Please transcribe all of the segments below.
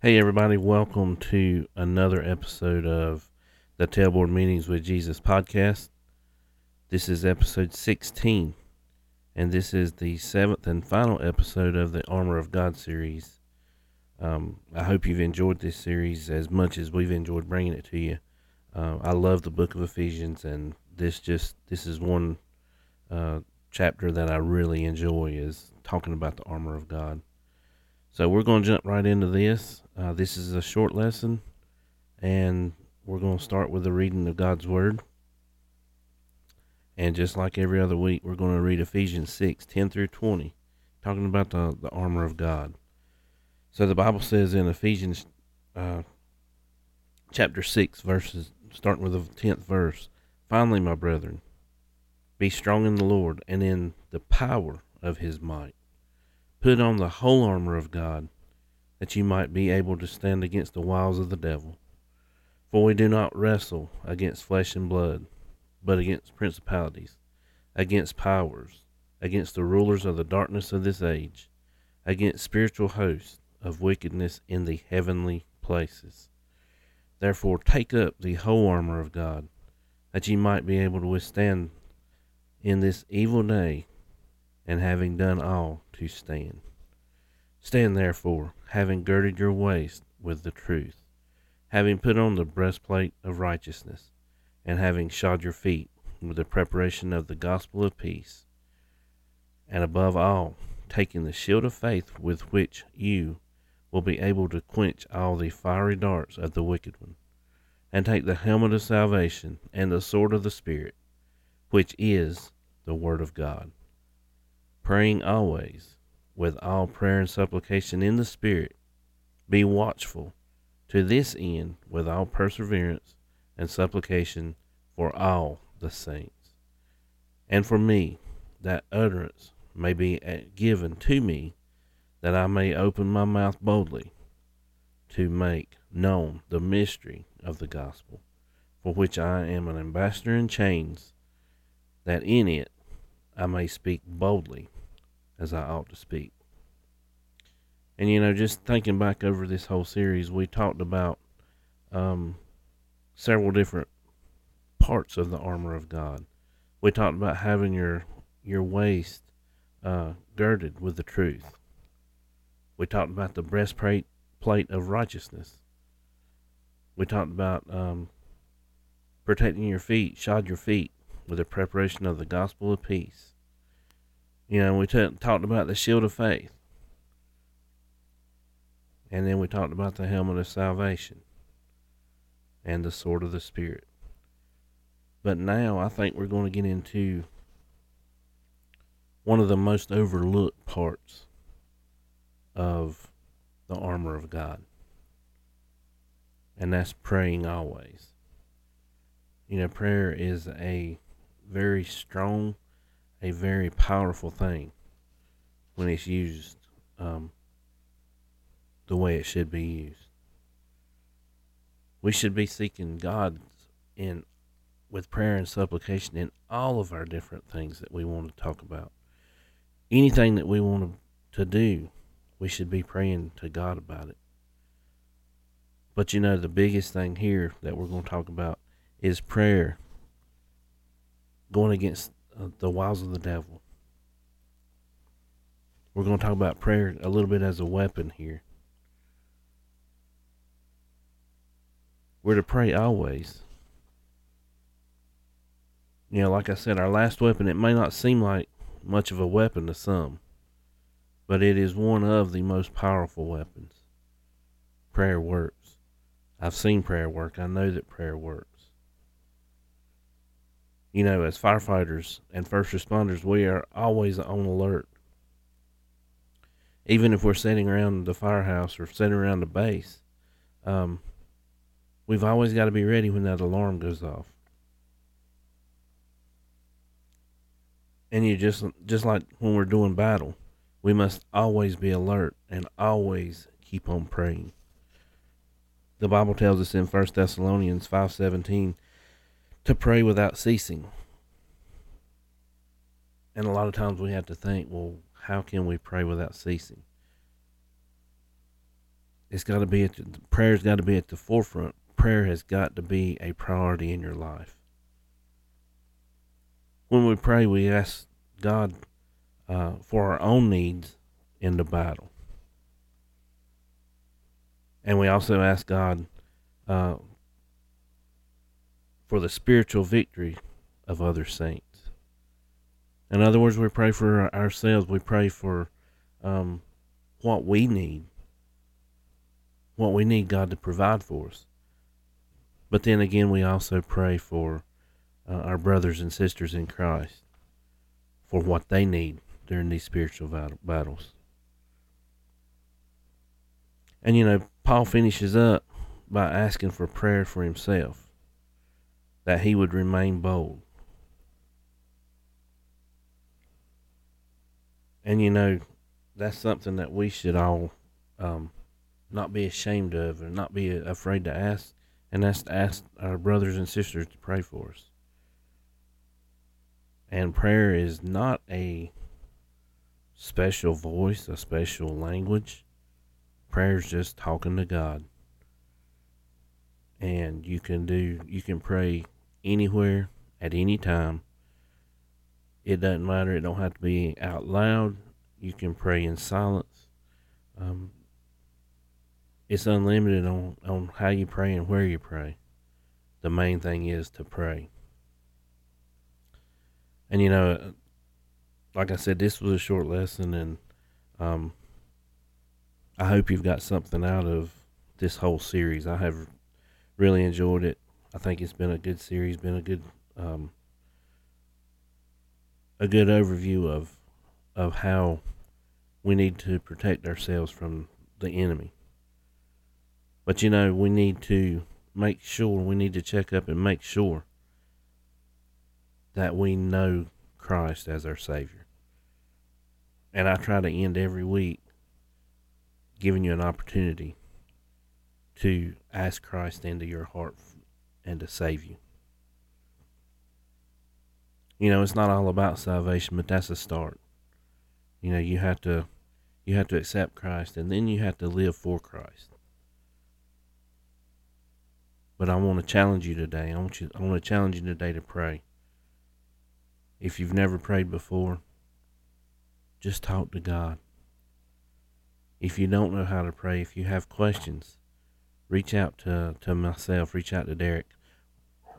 Hey, everybody, welcome to another episode of the Tailboard Meetings with Jesus podcast. This is episode 16, and this is the seventh and final episode of the Armor of God series. Um, I hope you've enjoyed this series as much as we've enjoyed bringing it to you. Uh, I love the book of Ephesians, and this just this is one uh, chapter that I really enjoy is talking about the armor of God. So we're going to jump right into this. Uh, this is a short lesson, and we're going to start with the reading of God's Word. And just like every other week, we're going to read Ephesians 6 10 through 20, talking about the, the armor of God. So the Bible says in Ephesians uh, chapter 6, verses starting with the 10th verse Finally, my brethren, be strong in the Lord and in the power of his might. Put on the whole armor of God, that ye might be able to stand against the wiles of the devil. For we do not wrestle against flesh and blood, but against principalities, against powers, against the rulers of the darkness of this age, against spiritual hosts of wickedness in the heavenly places. Therefore, take up the whole armor of God, that ye might be able to withstand in this evil day, and having done all, to stand. Stand therefore, having girded your waist with the truth, having put on the breastplate of righteousness, and having shod your feet with the preparation of the gospel of peace, and above all, taking the shield of faith with which you will be able to quench all the fiery darts of the wicked one, and take the helmet of salvation and the sword of the Spirit, which is the Word of God praying always with all prayer and supplication in the Spirit. Be watchful to this end with all perseverance and supplication for all the saints. And for me, that utterance may be uh, given to me, that I may open my mouth boldly to make known the mystery of the gospel, for which I am an ambassador in chains, that in it I may speak boldly as I ought to speak. And you know, just thinking back over this whole series, we talked about um, several different parts of the armor of God. We talked about having your your waist uh, girded with the truth. We talked about the breastplate plate of righteousness. We talked about um, protecting your feet, shod your feet with the preparation of the gospel of peace. You know, we t- talked about the shield of faith. And then we talked about the helmet of salvation and the sword of the Spirit. But now I think we're going to get into one of the most overlooked parts of the armor of God. And that's praying always. You know, prayer is a very strong a very powerful thing when it's used um, the way it should be used. We should be seeking God in with prayer and supplication in all of our different things that we want to talk about. Anything that we want to do, we should be praying to God about it. But you know, the biggest thing here that we're going to talk about is prayer going against the wiles of the devil. We're going to talk about prayer a little bit as a weapon here. We're to pray always. You know, like I said, our last weapon, it may not seem like much of a weapon to some, but it is one of the most powerful weapons. Prayer works. I've seen prayer work. I know that prayer works you know, as firefighters and first responders, we are always on alert. Even if we're sitting around the firehouse or sitting around the base, um, we've always got to be ready when that alarm goes off. And you just just like when we're doing battle, we must always be alert and always keep on praying. The Bible tells us in 1 Thessalonians 5:17 to pray without ceasing. And a lot of times we have to think, well, how can we pray without ceasing? it's got to be at the, prayer's got to be at the forefront. Prayer has got to be a priority in your life. When we pray, we ask God uh, for our own needs in the battle. And we also ask God uh, for the spiritual victory of other saints. In other words, we pray for ourselves. We pray for um, what we need, what we need God to provide for us. But then again, we also pray for uh, our brothers and sisters in Christ for what they need during these spiritual battles. And you know, Paul finishes up by asking for prayer for himself, that he would remain bold. And you know, that's something that we should all um, not be ashamed of and not be afraid to ask. And that's to ask our brothers and sisters to pray for us. And prayer is not a special voice, a special language. Prayer is just talking to God. And you can do, you can pray anywhere at any time it doesn't matter. It don't have to be out loud. You can pray in silence. Um, it's unlimited on, on how you pray and where you pray. The main thing is to pray. And you know, like I said, this was a short lesson, and um, I hope you've got something out of this whole series. I have really enjoyed it. I think it's been a good series, been a good um, a good overview of of how we need to protect ourselves from the enemy. But you know, we need to make sure we need to check up and make sure that we know Christ as our Savior. And I try to end every week giving you an opportunity to ask Christ into your heart and to save you. You know, it's not all about salvation, but that's a start. You know, you have to you have to accept Christ and then you have to live for Christ. But I want to challenge you today. I want you I want to challenge you today to pray. If you've never prayed before, just talk to God. If you don't know how to pray, if you have questions, reach out to, to myself, reach out to Derek.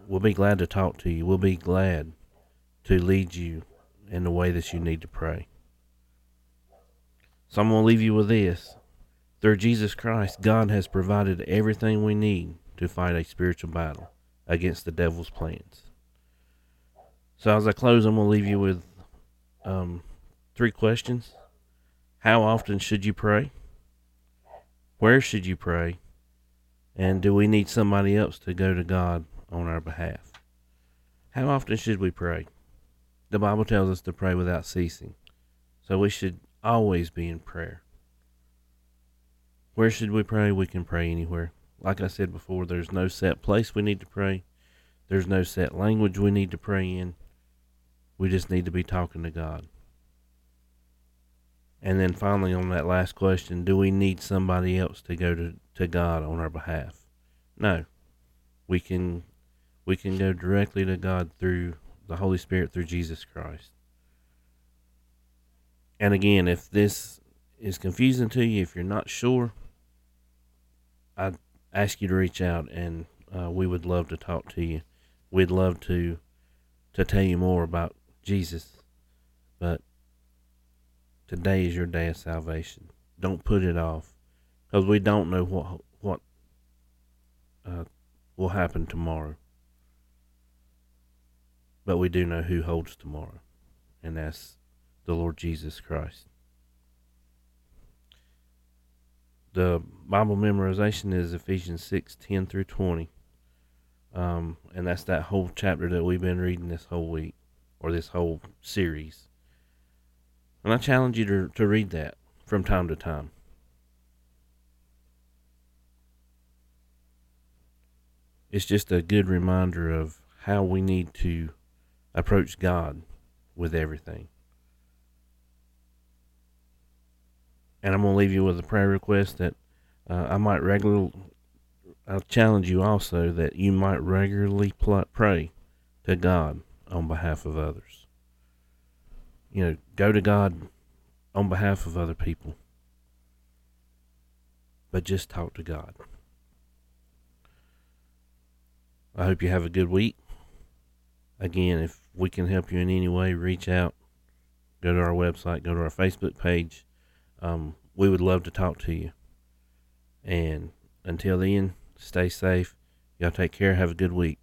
We'll be glad to talk to you. We'll be glad to lead you in the way that you need to pray. So I'm going to leave you with this. Through Jesus Christ, God has provided everything we need to fight a spiritual battle against the devil's plans. So as I close, I'm going to leave you with um, three questions. How often should you pray? Where should you pray? And do we need somebody else to go to God on our behalf? How often should we pray? The Bible tells us to pray without ceasing. So we should always be in prayer. Where should we pray? We can pray anywhere. Like I said before, there's no set place we need to pray. There's no set language we need to pray in. We just need to be talking to God. And then finally, on that last question, do we need somebody else to go to, to God on our behalf? No. We can we can go directly to God through the Holy Spirit through Jesus Christ. And again, if this is confusing to you, if you're not sure, I ask you to reach out, and uh, we would love to talk to you. We'd love to to tell you more about Jesus. But today is your day of salvation. Don't put it off, because we don't know what what uh, will happen tomorrow. But we do know who holds tomorrow, and that's the Lord Jesus Christ. The Bible memorization is Ephesians 6 10 through 20. Um, and that's that whole chapter that we've been reading this whole week, or this whole series. And I challenge you to, to read that from time to time. It's just a good reminder of how we need to approach God with everything. And I'm going to leave you with a prayer request that Uh, I might regularly. I'll challenge you also that you might regularly pl- pray to God on behalf of others. You know, go to God on behalf of other people, but just talk to God. I hope you have a good week. Again, if we can help you in any way, reach out. Go to our website, go to our Facebook page. Um, we would love to talk to you. And until then, stay safe. Y'all take care. Have a good week.